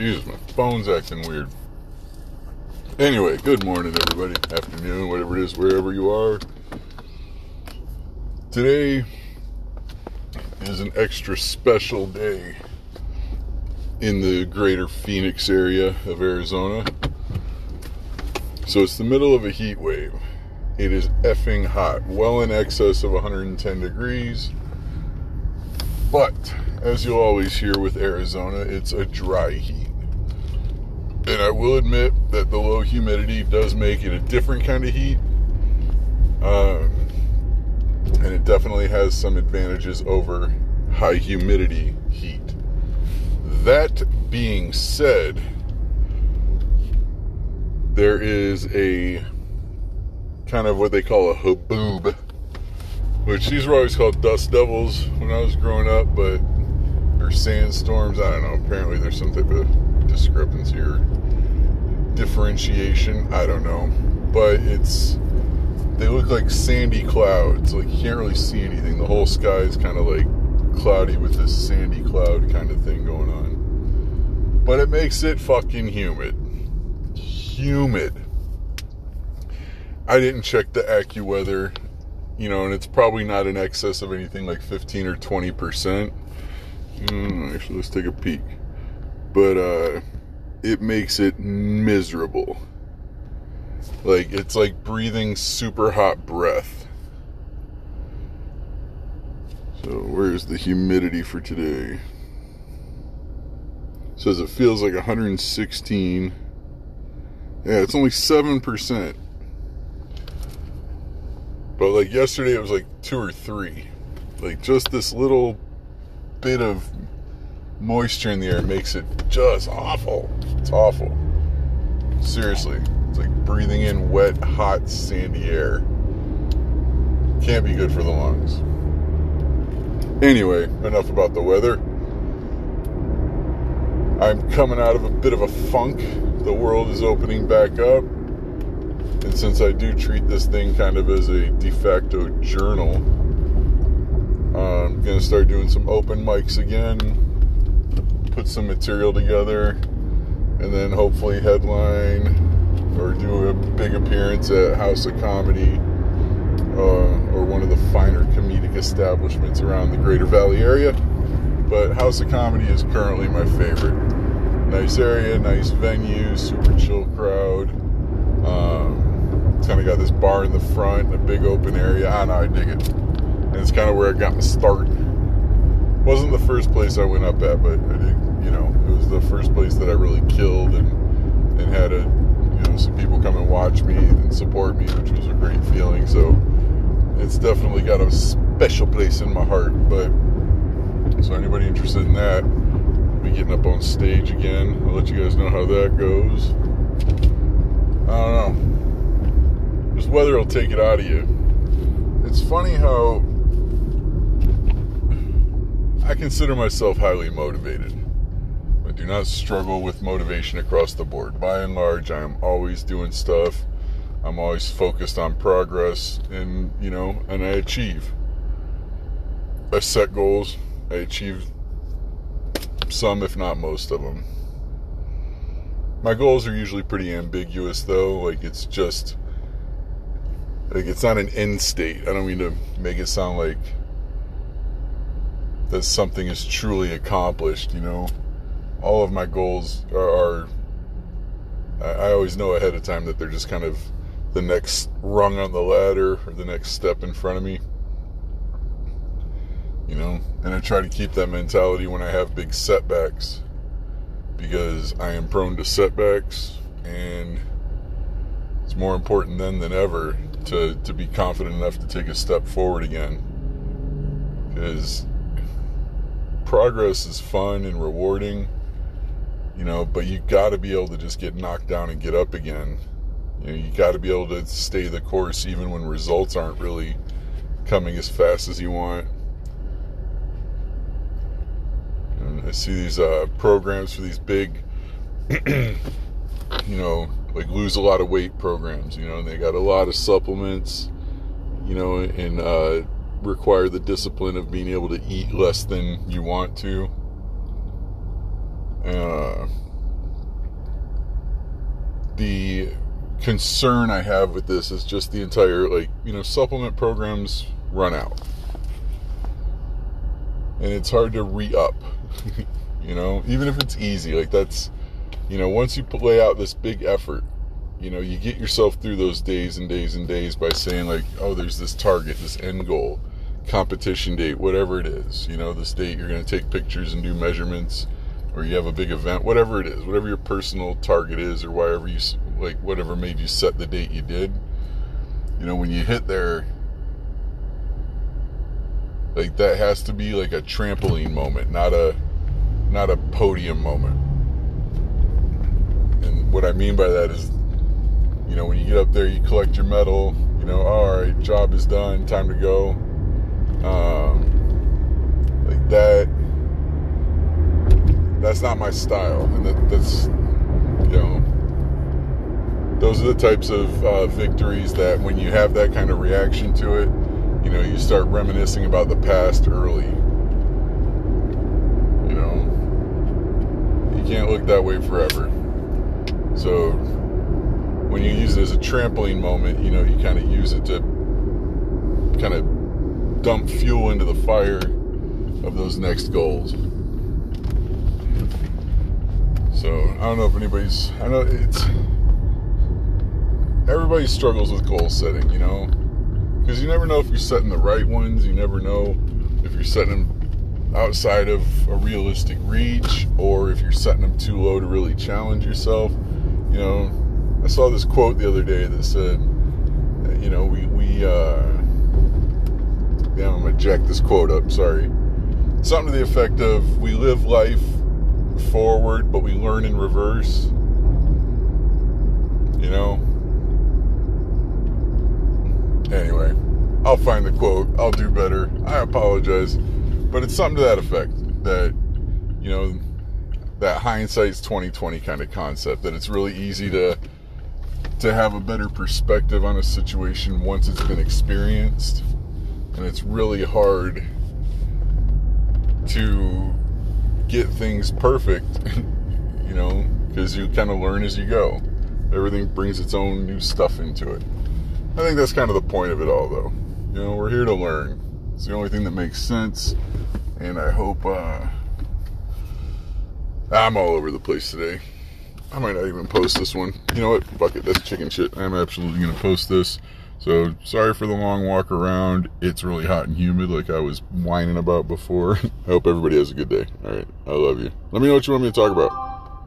Jesus, my phone's acting weird. Anyway, good morning, everybody. Afternoon, whatever it is, wherever you are. Today is an extra special day in the greater Phoenix area of Arizona. So it's the middle of a heat wave. It is effing hot, well in excess of 110 degrees. But as you'll always hear with Arizona, it's a dry heat. And I will admit that the low humidity does make it a different kind of heat. Um, and it definitely has some advantages over high humidity heat. That being said, there is a kind of what they call a haboob, which these were always called dust devils when I was growing up, but or sandstorms. I don't know. Apparently, there's some type of discrepancy or differentiation. I don't know, but it's they look like sandy clouds. Like you can't really see anything. The whole sky is kind of like cloudy with this sandy cloud kind of thing going on. But it makes it fucking humid. Humid. I didn't check the AccuWeather, you know, and it's probably not in excess of anything like 15 or 20 percent. Mm, actually, let's take a peek. But uh, it makes it miserable. Like it's like breathing super hot breath. So where's the humidity for today? It says it feels like 116. Yeah, it's only 7%. But like yesterday it was like 2 or 3. Like just this little bit of moisture in the air makes it just awful. It's awful. Seriously. It's like breathing in wet, hot, sandy air. Can't be good for the lungs. Anyway, enough about the weather. I'm coming out of a bit of a funk. The world is opening back up. And since I do treat this thing kind of as a de facto journal, I'm to start doing some open mics again, put some material together, and then hopefully headline or do a big appearance at House of Comedy uh, or one of the finer comedic establishments around the Greater Valley area. But House of Comedy is currently my favorite. Nice area, nice venue, super chill crowd. Um, kind of got this bar in the front a big open area. I know, I dig it. And it's kind of where I got my start. Wasn't the first place I went up at, but I did, you know, it was the first place that I really killed and and had a you know some people come and watch me and support me, which was a great feeling. So it's definitely got a special place in my heart. But so anybody interested in that, be getting up on stage again. I'll let you guys know how that goes. I don't know. This weather will take it out of you. It's funny how I consider myself highly motivated. I do not struggle with motivation across the board. By and large, I am always doing stuff. I'm always focused on progress and, you know, and I achieve. I set goals. I achieve some, if not most of them. My goals are usually pretty ambiguous, though. Like, it's just, like, it's not an end state. I don't mean to make it sound like that something is truly accomplished, you know? All of my goals are, are I always know ahead of time that they're just kind of the next rung on the ladder or the next step in front of me. You know, and I try to keep that mentality when I have big setbacks because I am prone to setbacks and it's more important then than ever to, to be confident enough to take a step forward again. Because progress is fun and rewarding, you know, but you got to be able to just get knocked down and get up again. You know, you got to be able to stay the course even when results aren't really coming as fast as you want. And I see these uh, programs for these big, you know, like lose a lot of weight programs, you know, and they got a lot of supplements, you know, and uh, require the discipline of being able to eat less than you want to. Uh, the concern I have with this is just the entire, like, you know, supplement programs run out. And it's hard to re up, you know, even if it's easy. Like, that's, you know, once you lay out this big effort, you know, you get yourself through those days and days and days by saying, like, oh, there's this target, this end goal competition date, whatever it is. You know, this date you're going to take pictures and do measurements or you have a big event, whatever it is, whatever your personal target is, or whatever you like, whatever made you set the date you did. You know, when you hit there, like that has to be like a trampoline moment, not a not a podium moment. And what I mean by that is, you know, when you get up there, you collect your medal. You know, all right, job is done, time to go. Um, like that that's not my style, and that, that's you know those are the types of uh, victories that when you have that kind of reaction to it, you know, you start reminiscing about the past early. You know, you can't look that way forever. So when you use it as a trampoline moment, you know, you kind of use it to kind of dump fuel into the fire of those next goals. So I don't know if anybody's. I know it's. Everybody struggles with goal setting, you know, because you never know if you're setting the right ones. You never know if you're setting them outside of a realistic reach, or if you're setting them too low to really challenge yourself. You know, I saw this quote the other day that said, you know, we we. uh I'm gonna jack this quote up. Sorry. Something to the effect of, "We live life." forward, but we learn in reverse. You know? Anyway, I'll find the quote. I'll do better. I apologize. But it's something to that effect that, you know, that hindsight's 2020 kind of concept that it's really easy to to have a better perspective on a situation once it's been experienced and it's really hard to get things perfect, you know, because you kind of learn as you go. Everything brings its own new stuff into it. I think that's kind of the point of it all, though. You know, we're here to learn. It's the only thing that makes sense, and I hope uh, I'm all over the place today. I might not even post this one. You know what? Fuck it. That's chicken shit. I'm absolutely going to post this. So sorry for the long walk around. It's really hot and humid, like I was whining about before. I hope everybody has a good day. All right, I love you. Let me know what you want me to talk about.